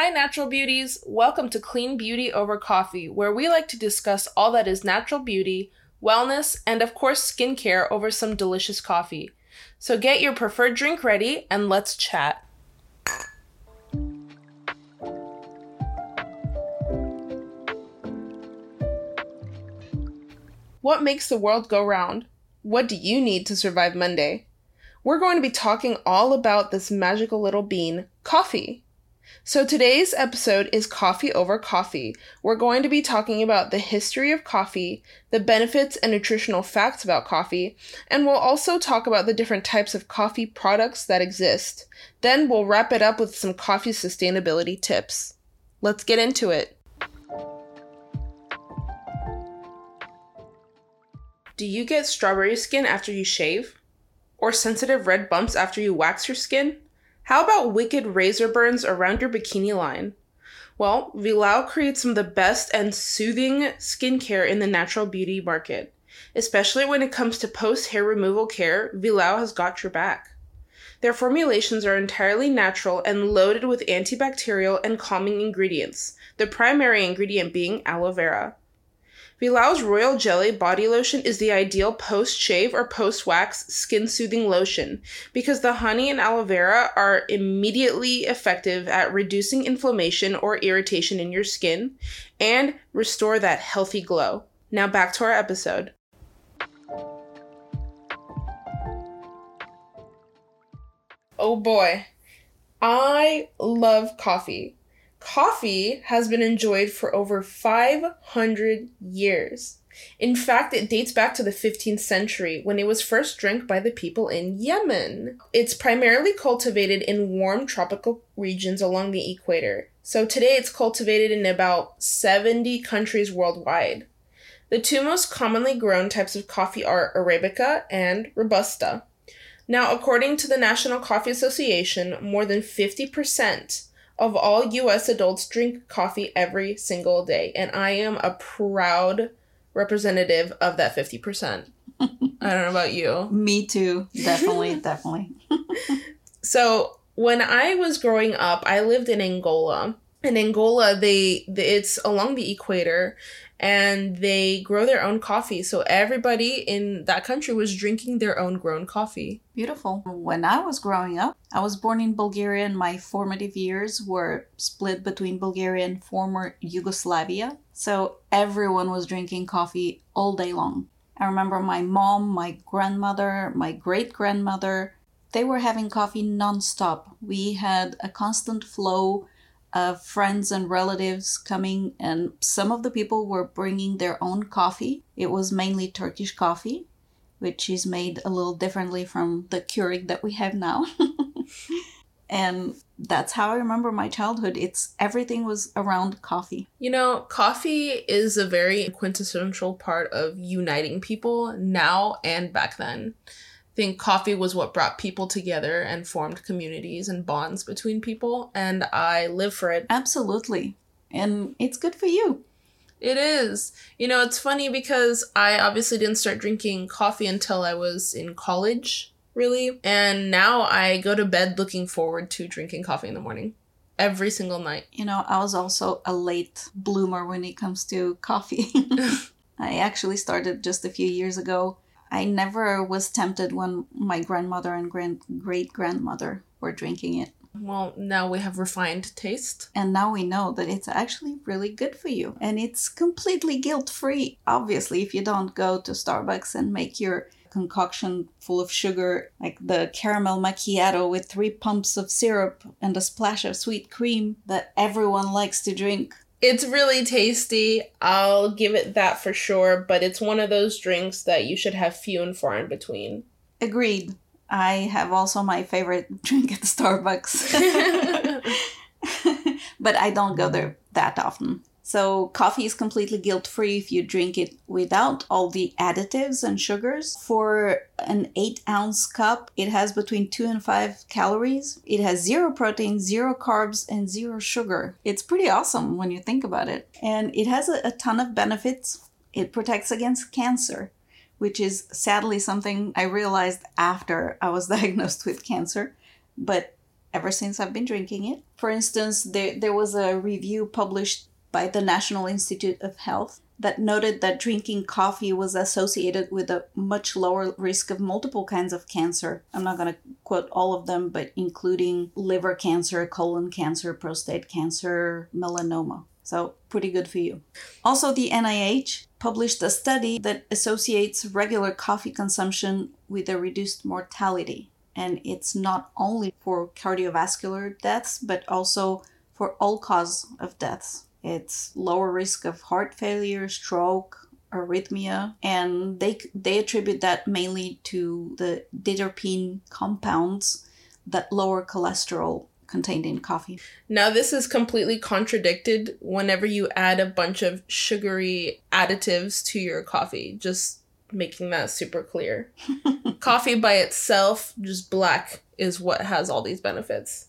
Hi, natural beauties. Welcome to Clean Beauty Over Coffee, where we like to discuss all that is natural beauty, wellness, and of course, skincare over some delicious coffee. So get your preferred drink ready and let's chat. What makes the world go round? What do you need to survive Monday? We're going to be talking all about this magical little bean, coffee. So today's episode is Coffee Over Coffee. We're going to be talking about the history of coffee, the benefits and nutritional facts about coffee, and we'll also talk about the different types of coffee products that exist. Then we'll wrap it up with some coffee sustainability tips. Let's get into it. Do you get strawberry skin after you shave? Or sensitive red bumps after you wax your skin? How about wicked razor burns around your bikini line? Well, Vilau creates some of the best and soothing skincare in the natural beauty market. Especially when it comes to post hair removal care, Vilau has got your back. Their formulations are entirely natural and loaded with antibacterial and calming ingredients, the primary ingredient being aloe vera. Vilau's Royal Jelly body lotion is the ideal post shave or post wax skin soothing lotion because the honey and aloe vera are immediately effective at reducing inflammation or irritation in your skin and restore that healthy glow. Now back to our episode. Oh boy, I love coffee. Coffee has been enjoyed for over 500 years. In fact, it dates back to the 15th century when it was first drank by the people in Yemen. It's primarily cultivated in warm tropical regions along the equator. So today it's cultivated in about 70 countries worldwide. The two most commonly grown types of coffee are Arabica and Robusta. Now, according to the National Coffee Association, more than 50% of all US adults drink coffee every single day, and I am a proud representative of that 50%. I don't know about you. Me too. Definitely, definitely. so, when I was growing up, I lived in Angola. In Angola, they, they it's along the equator and they grow their own coffee. So everybody in that country was drinking their own grown coffee. Beautiful. When I was growing up, I was born in Bulgaria and my formative years were split between Bulgaria and former Yugoslavia. So everyone was drinking coffee all day long. I remember my mom, my grandmother, my great grandmother, they were having coffee nonstop. We had a constant flow of friends and relatives coming, and some of the people were bringing their own coffee. It was mainly Turkish coffee, which is made a little differently from the Keurig that we have now. and that's how I remember my childhood. It's everything was around coffee. You know, coffee is a very quintessential part of uniting people now and back then think coffee was what brought people together and formed communities and bonds between people and I live for it. Absolutely. And it's good for you. It is. You know, it's funny because I obviously didn't start drinking coffee until I was in college, really. And now I go to bed looking forward to drinking coffee in the morning every single night. You know, I was also a late bloomer when it comes to coffee. I actually started just a few years ago I never was tempted when my grandmother and grand great grandmother were drinking it. Well, now we have refined taste. And now we know that it's actually really good for you. And it's completely guilt free. Obviously, if you don't go to Starbucks and make your concoction full of sugar, like the caramel macchiato with three pumps of syrup and a splash of sweet cream that everyone likes to drink, it's really tasty. I'll give it that for sure, but it's one of those drinks that you should have few and far in between. Agreed. I have also my favorite drink at Starbucks. but I don't go there that often. So, coffee is completely guilt free if you drink it without all the additives and sugars. For an 8 ounce cup, it has between 2 and 5 calories. It has zero protein, zero carbs, and zero sugar. It's pretty awesome when you think about it. And it has a, a ton of benefits. It protects against cancer, which is sadly something I realized after I was diagnosed with cancer. But ever since I've been drinking it. For instance, there, there was a review published by the National Institute of Health that noted that drinking coffee was associated with a much lower risk of multiple kinds of cancer. I'm not going to quote all of them, but including liver cancer, colon cancer, prostate cancer, melanoma. So, pretty good for you. Also, the NIH published a study that associates regular coffee consumption with a reduced mortality. And it's not only for cardiovascular deaths, but also for all cause of deaths. It's lower risk of heart failure, stroke, arrhythmia, and they they attribute that mainly to the diterpene compounds that lower cholesterol contained in coffee. Now, this is completely contradicted whenever you add a bunch of sugary additives to your coffee, just making that super clear. coffee by itself, just black, is what has all these benefits.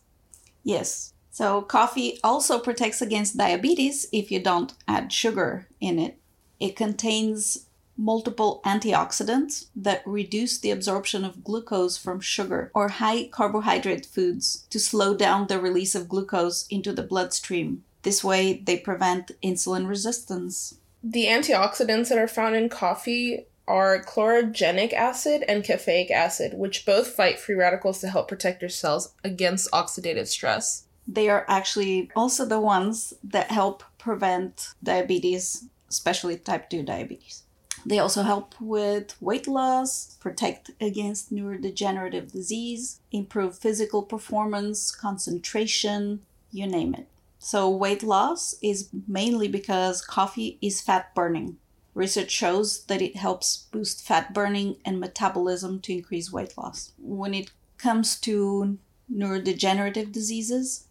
Yes. So, coffee also protects against diabetes if you don't add sugar in it. It contains multiple antioxidants that reduce the absorption of glucose from sugar or high carbohydrate foods to slow down the release of glucose into the bloodstream. This way, they prevent insulin resistance. The antioxidants that are found in coffee are chlorogenic acid and caffeic acid, which both fight free radicals to help protect your cells against oxidative stress. They are actually also the ones that help prevent diabetes, especially type 2 diabetes. They also help with weight loss, protect against neurodegenerative disease, improve physical performance, concentration, you name it. So, weight loss is mainly because coffee is fat burning. Research shows that it helps boost fat burning and metabolism to increase weight loss. When it comes to neurodegenerative diseases,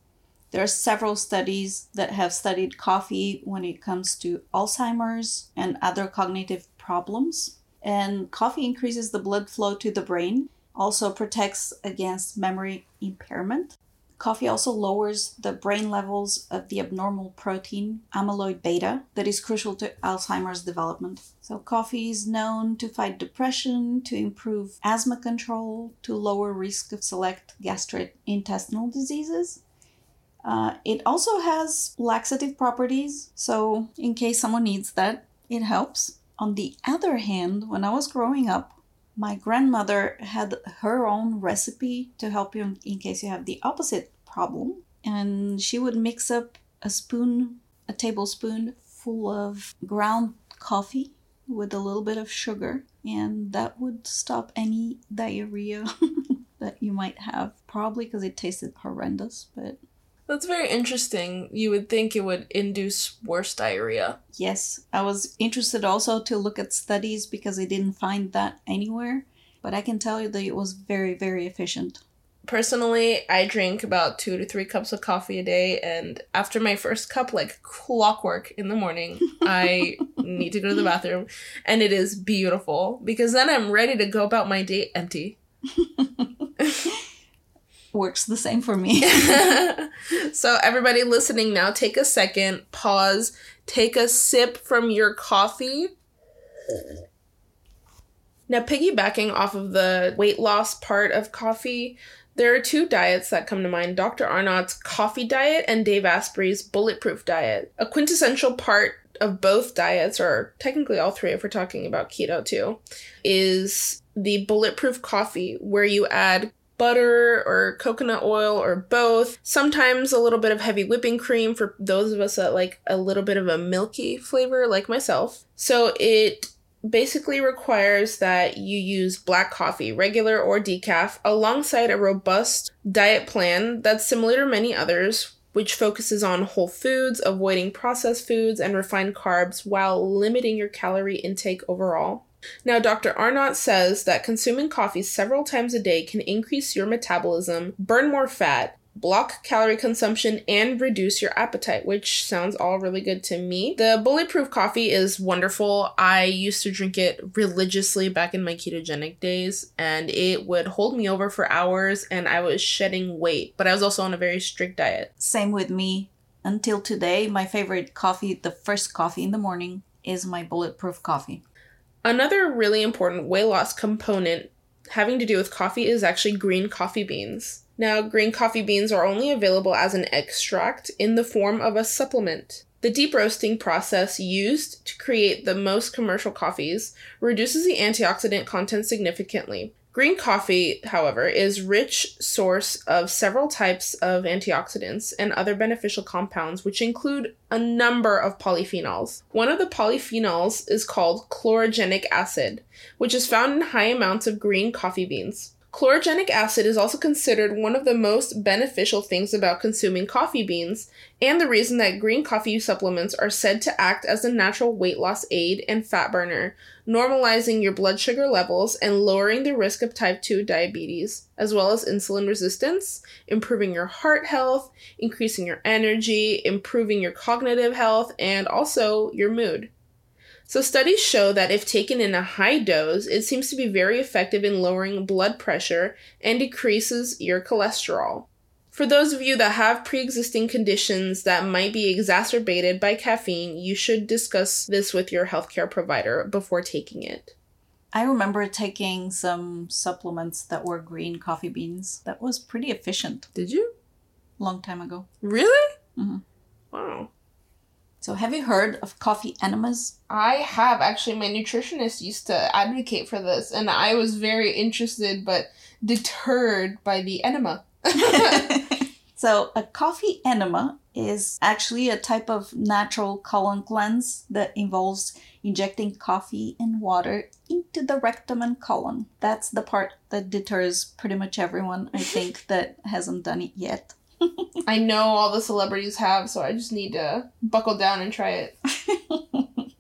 there are several studies that have studied coffee when it comes to Alzheimer's and other cognitive problems. And coffee increases the blood flow to the brain, also protects against memory impairment. Coffee also lowers the brain levels of the abnormal protein amyloid beta that is crucial to Alzheimer's development. So, coffee is known to fight depression, to improve asthma control, to lower risk of select gastrointestinal diseases. Uh, it also has laxative properties, so in case someone needs that, it helps. On the other hand, when I was growing up, my grandmother had her own recipe to help you in case you have the opposite problem. And she would mix up a spoon, a tablespoon full of ground coffee with a little bit of sugar, and that would stop any diarrhea that you might have. Probably because it tasted horrendous, but that's very interesting. You would think it would induce worse diarrhea. Yes, I was interested also to look at studies because I didn't find that anywhere, but I can tell you that it was very, very efficient. Personally, I drink about two to three cups of coffee a day, and after my first cup, like clockwork in the morning, I need to go to the bathroom, and it is beautiful because then I'm ready to go about my day empty. works the same for me. so, everybody listening now, take a second, pause, take a sip from your coffee. Now, piggybacking off of the weight loss part of coffee, there are two diets that come to mind Dr. Arnot's coffee diet and Dave Asprey's bulletproof diet. A quintessential part of both diets, or technically all three if we're talking about keto too, is the bulletproof coffee, where you add butter or coconut oil or both. Sometimes a little bit of heavy whipping cream for those of us that like a little bit of a milky flavor, like myself. So it basically requires that you use black coffee, regular or decaf, alongside a robust diet plan that's similar to many others. Which focuses on whole foods, avoiding processed foods, and refined carbs while limiting your calorie intake overall. Now, Dr. Arnot says that consuming coffee several times a day can increase your metabolism, burn more fat, block calorie consumption, and reduce your appetite, which sounds all really good to me. The bulletproof coffee is wonderful. I used to drink it religiously back in my ketogenic days, and it would hold me over for hours, and I was shedding weight, but I was also on a very strict diet. Same with me. Until today, my favorite coffee, the first coffee in the morning, is my bulletproof coffee. Another really important weight loss component having to do with coffee is actually green coffee beans. Now, green coffee beans are only available as an extract in the form of a supplement. The deep roasting process used to create the most commercial coffees reduces the antioxidant content significantly. Green coffee, however, is rich source of several types of antioxidants and other beneficial compounds which include a number of polyphenols. One of the polyphenols is called chlorogenic acid, which is found in high amounts of green coffee beans. Chlorogenic acid is also considered one of the most beneficial things about consuming coffee beans, and the reason that green coffee supplements are said to act as a natural weight loss aid and fat burner, normalizing your blood sugar levels and lowering the risk of type 2 diabetes, as well as insulin resistance, improving your heart health, increasing your energy, improving your cognitive health, and also your mood. So, studies show that if taken in a high dose, it seems to be very effective in lowering blood pressure and decreases your cholesterol. For those of you that have pre existing conditions that might be exacerbated by caffeine, you should discuss this with your healthcare provider before taking it. I remember taking some supplements that were green coffee beans. That was pretty efficient. Did you? Long time ago. Really? Mhm. Wow. So, have you heard of coffee enemas? I have actually. My nutritionist used to advocate for this, and I was very interested but deterred by the enema. so, a coffee enema is actually a type of natural colon cleanse that involves injecting coffee and water into the rectum and colon. That's the part that deters pretty much everyone, I think, that hasn't done it yet. I know all the celebrities have, so I just need to buckle down and try it.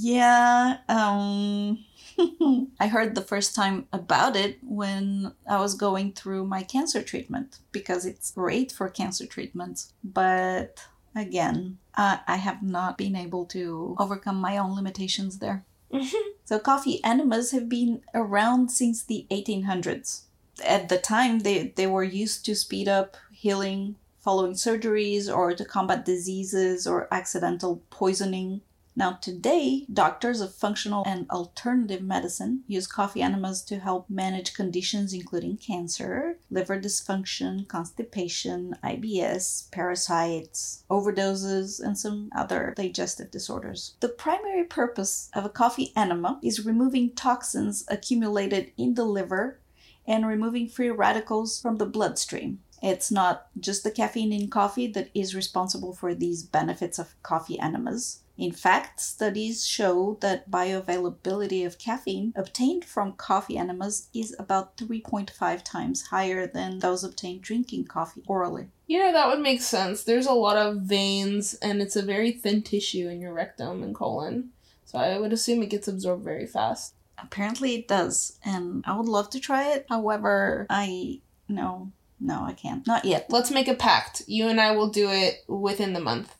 Yeah, um I heard the first time about it when I was going through my cancer treatment because it's great for cancer treatments. But again, I, I have not been able to overcome my own limitations there. So, coffee enemas have been around since the 1800s. At the time, they, they were used to speed up healing following surgeries or to combat diseases or accidental poisoning. Now, today, doctors of functional and alternative medicine use coffee enemas to help manage conditions including cancer, liver dysfunction, constipation, IBS, parasites, overdoses, and some other digestive disorders. The primary purpose of a coffee enema is removing toxins accumulated in the liver and removing free radicals from the bloodstream. It's not just the caffeine in coffee that is responsible for these benefits of coffee enemas. In fact, studies show that bioavailability of caffeine obtained from coffee enemas is about 3.5 times higher than those obtained drinking coffee orally. You know, that would make sense. There's a lot of veins, and it's a very thin tissue in your rectum and colon. So I would assume it gets absorbed very fast. Apparently it does, and I would love to try it. However, I no, no, I can't. Not yet. Let's make a pact. You and I will do it within the month.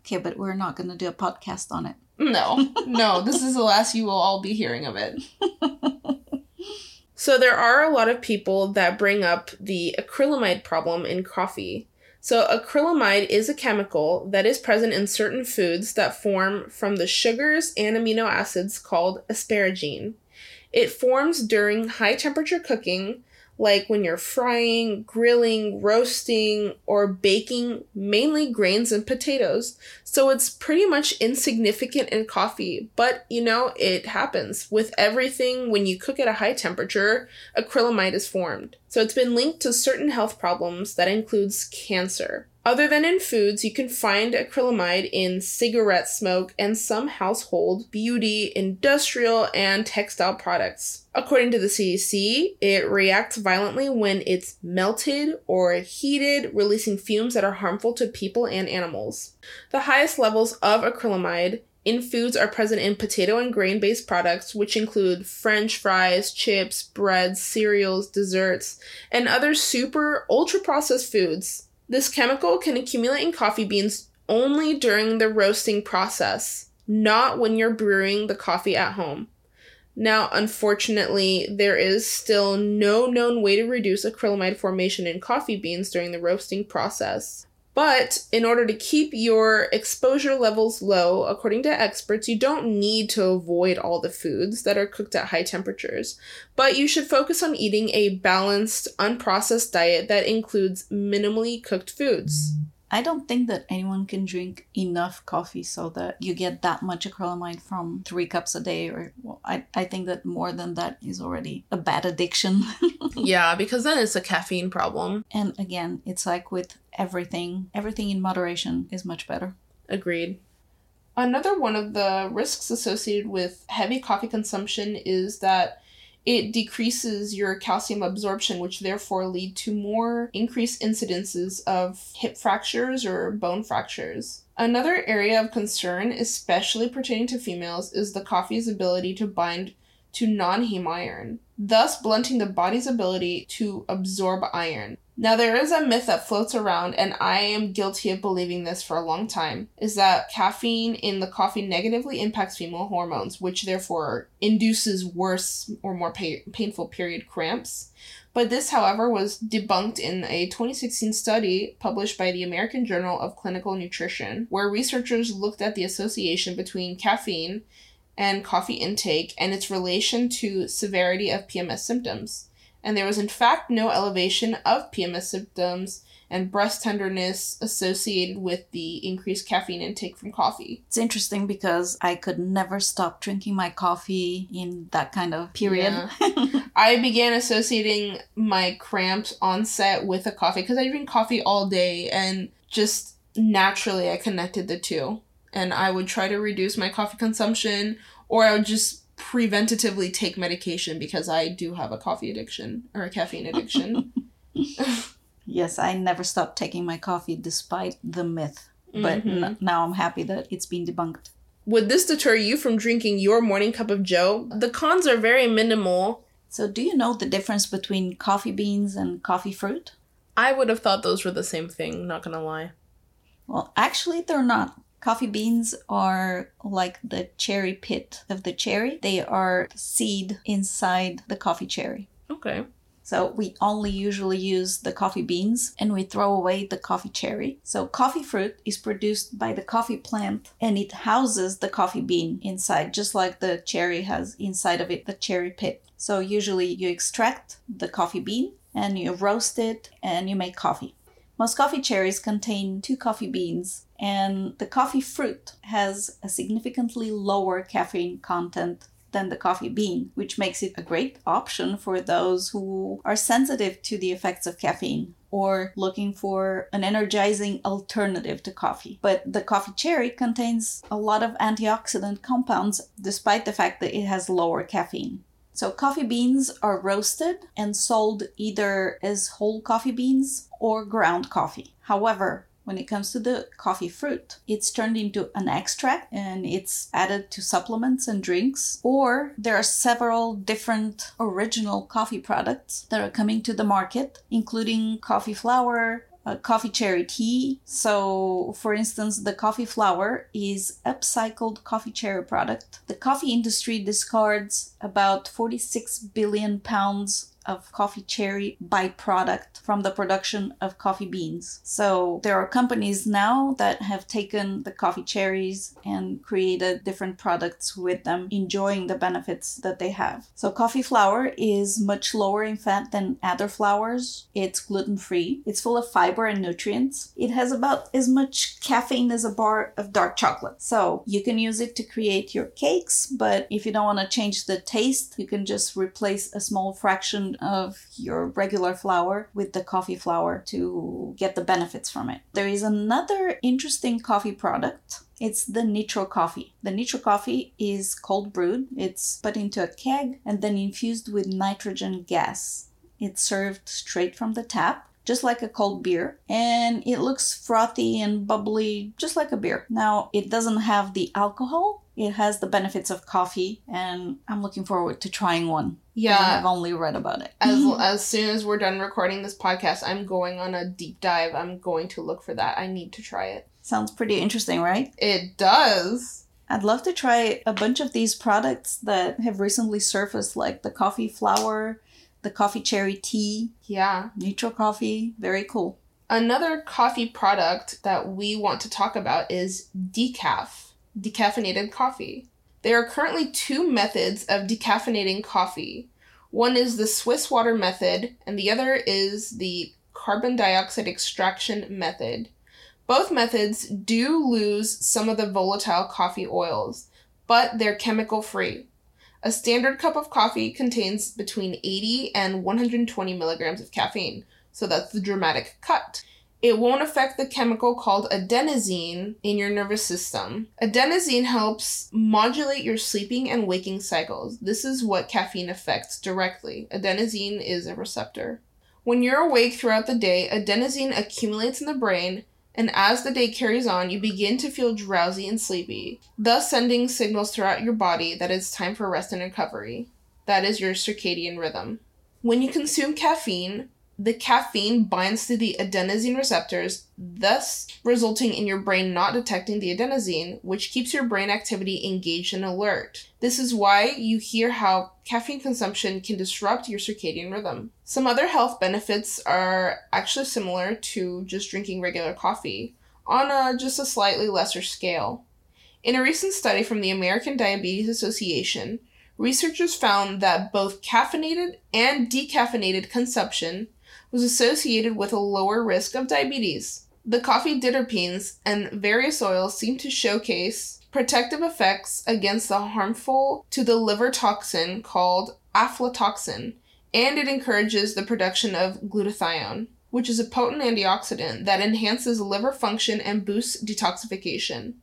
Okay, but we're not going to do a podcast on it. No, no, this is the last you will all be hearing of it. so, there are a lot of people that bring up the acrylamide problem in coffee. So, acrylamide is a chemical that is present in certain foods that form from the sugars and amino acids called asparagine. It forms during high temperature cooking, like when you're frying, grilling, roasting, or baking mainly grains and potatoes. So it's pretty much insignificant in coffee, but you know, it happens. With everything, when you cook at a high temperature, acrylamide is formed. So it's been linked to certain health problems that includes cancer. Other than in foods, you can find acrylamide in cigarette smoke and some household, beauty, industrial, and textile products. According to the CDC, it reacts violently when it's melted or heated, releasing fumes that are harmful to people and animals. The highest levels of acrylamide in foods are present in potato and grain based products, which include french fries, chips, breads, cereals, desserts, and other super ultra processed foods. This chemical can accumulate in coffee beans only during the roasting process, not when you're brewing the coffee at home. Now, unfortunately, there is still no known way to reduce acrylamide formation in coffee beans during the roasting process. But in order to keep your exposure levels low, according to experts, you don't need to avoid all the foods that are cooked at high temperatures. But you should focus on eating a balanced, unprocessed diet that includes minimally cooked foods. I don't think that anyone can drink enough coffee so that you get that much acrylamide from three cups a day. Or well, I, I think that more than that is already a bad addiction. yeah, because then it's a caffeine problem. and again, it's like with everything, everything in moderation is much better. Agreed. Another one of the risks associated with heavy coffee consumption is that it decreases your calcium absorption, which therefore lead to more increased incidences of hip fractures or bone fractures. Another area of concern, especially pertaining to females, is the coffee's ability to bind to non heme iron, thus blunting the body's ability to absorb iron. Now, there is a myth that floats around, and I am guilty of believing this for a long time, is that caffeine in the coffee negatively impacts female hormones, which therefore induces worse or more pa- painful period cramps. But this, however, was debunked in a 2016 study published by the American Journal of Clinical Nutrition, where researchers looked at the association between caffeine and coffee intake and its relation to severity of PMS symptoms and there was in fact no elevation of PMS symptoms and breast tenderness associated with the increased caffeine intake from coffee. It's interesting because I could never stop drinking my coffee in that kind of period. Yeah. I began associating my cramps onset with a coffee because I drink coffee all day and just naturally I connected the two. And I would try to reduce my coffee consumption or I would just preventatively take medication because I do have a coffee addiction or a caffeine addiction. yes, I never stopped taking my coffee despite the myth. But Mhm. n- now I'm happy that it's been debunked. Would this deter you from drinking your morning cup of joe? The cons are very minimal. So, do you know the difference between coffee beans and coffee fruit? I would have thought those were the same thing, not gonna lie. Well, actually, they're not. Coffee beans are like the cherry pit of the cherry, they are seed inside the coffee cherry. Okay. So we only usually use the coffee beans and we throw away the coffee cherry. So coffee fruit is produced by the coffee plant and it houses the coffee bean inside, just like the cherry has inside of it the cherry pit. So usually you extract the coffee bean and you roast it and you make coffee. Most coffee cherries contain two coffee beans, and the coffee fruit has a significantly lower caffeine content than the coffee bean, which makes it a great option for those who are sensitive to the effects of caffeine or looking for an energizing alternative to coffee. But the coffee cherry contains a lot of antioxidant compounds despite the fact that it has lower caffeine. So, coffee beans are roasted and sold either as whole coffee beans or ground coffee. However, when it comes to the coffee fruit, it's turned into an extract and it's added to supplements and drinks. Or there are several different original coffee products that are coming to the market, including coffee flour, uh, coffee cherry tea. So, for instance, the coffee flour is upcycled coffee cherry product. The coffee industry discards about 46 billion pounds of coffee cherry byproduct from the production of coffee beans. So there are companies now that have taken the coffee cherries and created different products with them, enjoying the benefits that they have. So coffee flour is much lower in fat than other flours. It's gluten free. It's full of fiber and nutrients. It has about as much caffeine as a bar of dark chocolate. So you can use it to create your cakes, but if you don't want to change the taste, you can just replace a small fraction of your regular flour with the coffee flour to get the benefits from it. There is another interesting coffee product. It's the nitro coffee. The nitro coffee is cold brewed. It's put into a keg and then infused with nitrogen gas. It's served straight from the tap just like a cold beer, and it looks frothy and bubbly, just like a beer. Now, it doesn't have the alcohol, it has the benefits of coffee, and I'm looking forward to trying one. Yeah. I've only read about it. As as soon as we're done recording this podcast, I'm going on a deep dive. I'm going to look for that. I need to try it. Sounds pretty interesting, right? It does. I'd love to try a bunch of these products that have recently surfaced, like the coffee flour, the coffee cherry tea, Yeah. Neutral coffee. Very cool. Another coffee product that we want to talk about is decaf, decaffeinated coffee. There are currently two methods of decaffeinating coffee. One is the Swiss water method, and the other is the carbon dioxide extraction method. Both methods do lose some of the volatile coffee oils, but they're chemical free. A standard cup of coffee contains between 80 and 120 milligrams of caffeine, so that's the dramatic cut. It won't affect the chemical called adenosine in your nervous system. Adenosine helps modulate your sleeping and waking cycles. This is what caffeine affects directly. Adenosine is a receptor. When you're awake throughout the day, adenosine accumulates in the brain, and as the day carries on, you begin to feel drowsy and sleepy, thus sending signals throughout your body that it's time for rest and recovery. That is your circadian rhythm. When you consume caffeine, the caffeine binds to the adenosine receptors, thus resulting in your brain not detecting the adenosine, which keeps your brain activity engaged and alert. This is why you hear how caffeine consumption can disrupt your circadian rhythm. Some other health benefits are actually similar to just drinking regular coffee, on a, just a slightly lesser scale. In a recent study from the American Diabetes Association, researchers found that both caffeinated and decaffeinated consumption was associated with a lower risk of diabetes. The coffee diterpenes and various oils seem to showcase protective effects against the harmful to the liver toxin called aflatoxin, and it encourages the production of glutathione, which is a potent antioxidant that enhances liver function and boosts detoxification.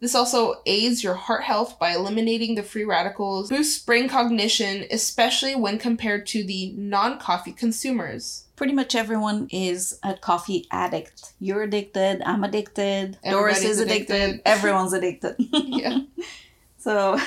This also aids your heart health by eliminating the free radicals, boosts brain cognition, especially when compared to the non coffee consumers. Pretty much everyone is a coffee addict. You're addicted, I'm addicted, Doris is addicted, addicted. everyone's addicted. Yeah. So,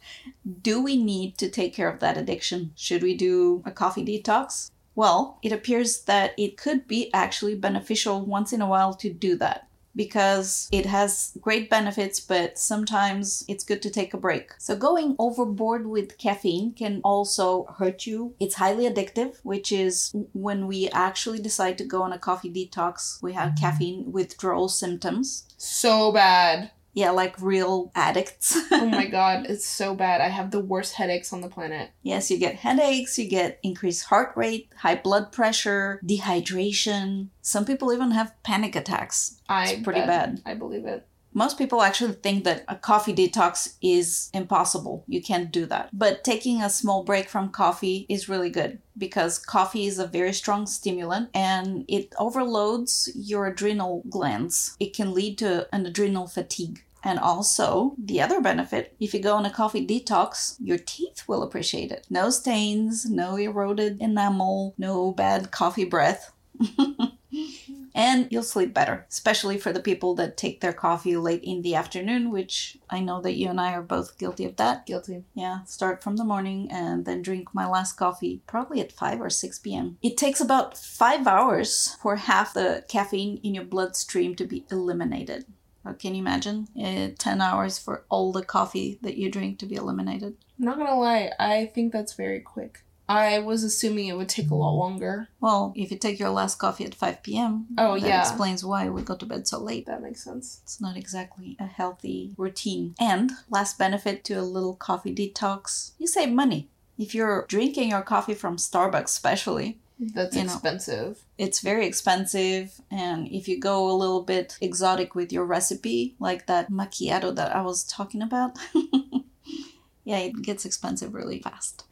do we need to take care of that addiction? Should we do a coffee detox? Well, it appears that it could be actually beneficial once in a while to do that because it has great benefits, but sometimes it's good to take a break. So, going overboard with caffeine can also hurt you. It's highly addictive, which is when we actually decide to go on a coffee detox, we have mm-hmm. caffeine withdrawal symptoms. So bad. Yeah, like real addicts. Oh my god, it's so bad. I have the worst headaches on the planet. Yes, you get headaches, you get increased heart rate, high blood pressure, dehydration. Some people even have panic attacks. I It's pretty bad. I believe it. Most people actually think that a coffee detox is impossible. You can't do that. But taking a small break from coffee is really good because coffee is a very strong stimulant and it overloads your adrenal glands. It can lead to an adrenal fatigue. And also, the other benefit, if you go on a coffee detox, your teeth will appreciate it. No stains, no eroded enamel, no bad coffee breath. and you'll sleep better, especially for the people that take their coffee late in the afternoon, which I know that you and I are both guilty of that. Guilty. Yeah, start from the morning and then drink my last coffee probably at 5 or 6 p.m. It takes about 5 hours for half the caffeine in your bloodstream to be eliminated. Can you imagine? Uh, 10 hours for all the coffee that you drink to be eliminated. I'm not gonna lie, I think that's very quick. I was assuming it would take a lot longer. Well, if you take your last coffee at 5 p.m., Oh, yeah, that yeah. explains why we go to bed so late. That makes sense. It's not exactly a healthy routine. And last benefit to a little coffee detox, you save money. If you're drinking your coffee from Starbucks, especially, That's You know. expensive. it's very expensive. And if you go a little bit exotic with your recipe, like that macchiato that I was talking about, yeah, it gets expensive really fast.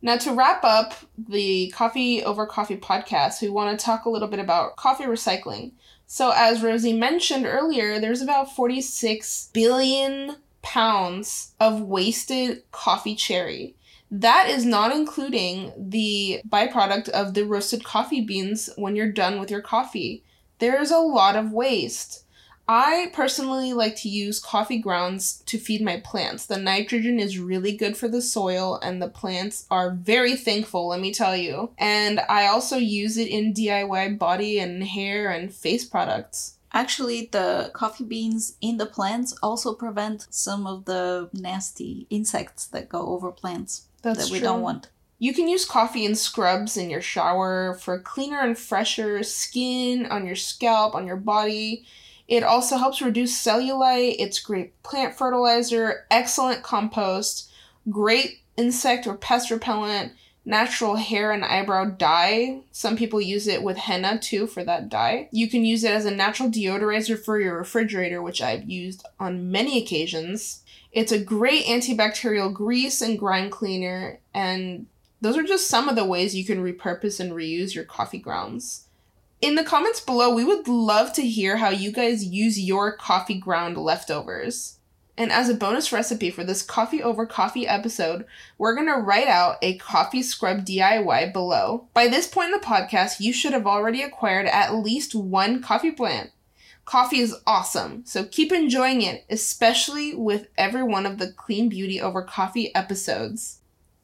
Now, to wrap up the Coffee Over Coffee podcast, we want to talk a little bit about coffee recycling. So, as Rosie mentioned earlier, there's about 46 billion pounds of wasted coffee cherry. That is not including the byproduct of the roasted coffee beans when you're done with your coffee. There's a lot of waste. I personally like to use coffee grounds to feed my plants. The nitrogen is really good for the soil, and the plants are very thankful, let me tell you. And I also use it in DIY body and hair and face products. Actually, the coffee beans in the plants also prevent some of the nasty insects that go over plants That's that we true. don't want. You can use coffee in scrubs in your shower for cleaner and fresher skin on your scalp, on your body. It also helps reduce cellulite. It's great plant fertilizer, excellent compost, great insect or pest repellent, natural hair and eyebrow dye. Some people use it with henna too for that dye. You can use it as a natural deodorizer for your refrigerator, which I've used on many occasions. It's a great antibacterial grease and grime cleaner, and those are just some of the ways you can repurpose and reuse your coffee grounds. In the comments below, we would love to hear how you guys use your coffee ground leftovers. And as a bonus recipe for this coffee over coffee episode, we're going to write out a coffee scrub DIY below. By this point in the podcast, you should have already acquired at least one coffee plant. Coffee is awesome, so keep enjoying it, especially with every one of the Clean Beauty over Coffee episodes.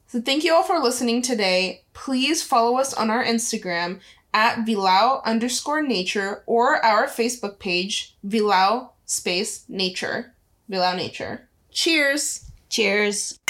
So thank you all for listening today. Please follow us on our Instagram at Vilau underscore nature or our Facebook page, Vilau space nature. Vilau nature. Cheers! Cheers.